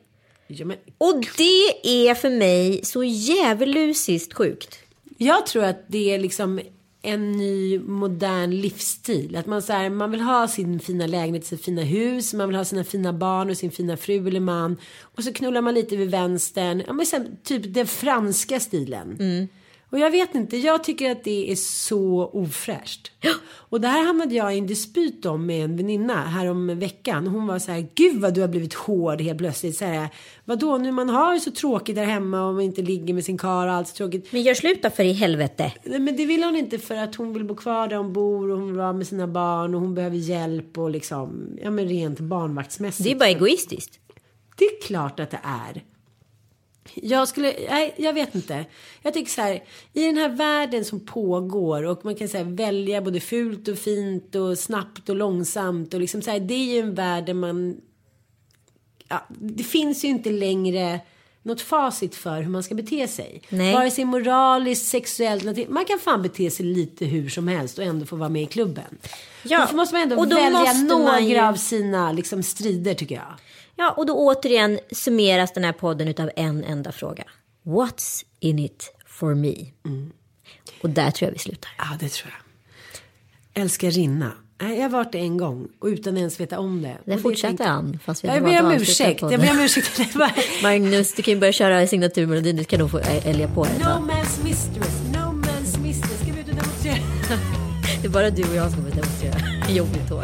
Ja, men Och det är för mig så djävulusiskt sjukt. jag tror att det är liksom en ny modern livsstil. Att man, så här, man vill ha sin fina lägenhet, sitt fina hus, man vill ha sina fina barn och sin fina fru eller man. Och så knullar man lite vid vänstern. Ja, men sen, typ den franska stilen. Mm. Och jag vet inte, jag tycker att det är så ofräscht. Och det här hamnade jag i en dispyt om med en väninna här om veckan. Hon var så här, gud vad du har blivit hård helt plötsligt. Så här, Vadå, nu man har ju så tråkigt där hemma och man inte ligger med sin karl och allt så tråkigt. Men gör slut då för i helvete. Nej, men det vill hon inte för att hon vill bo kvar där hon bor och hon vill vara med sina barn och hon behöver hjälp och liksom, ja men rent barnvaktsmässigt. Det är bara egoistiskt. Det är klart att det är. Jag skulle, nej, jag vet inte. Jag tycker så här, i den här världen som pågår och man kan säga välja både fult och fint och snabbt och långsamt och liksom så här, det är ju en värld där man, ja, det finns ju inte längre något facit för hur man ska bete sig. Nej. Vare sig moraliskt, sexuellt, någonting. man kan fan bete sig lite hur som helst och ändå få vara med i klubben. Ja, Då måste man ändå och då välja några ju- av sina liksom, strider tycker jag. Ja, och då återigen summeras den här podden utav en enda fråga. What's in it for me? Och där tror jag vi slutar. Ja, det tror jag. Älskarinna. Jag har varit det en gång och utan ens veta om det. Det fortsätter tänkte- han. Fast vi Jag ber om ursäkt. Jag ber om ursäkt. Magnus, du kan ju börja köra signaturmelodin. Du kan nog få älga på det. No man's mistress, no man's mistress. Ska vi ut och demonstrera? Det är bara du och jag som får demonstrera. Jobbigt tåg.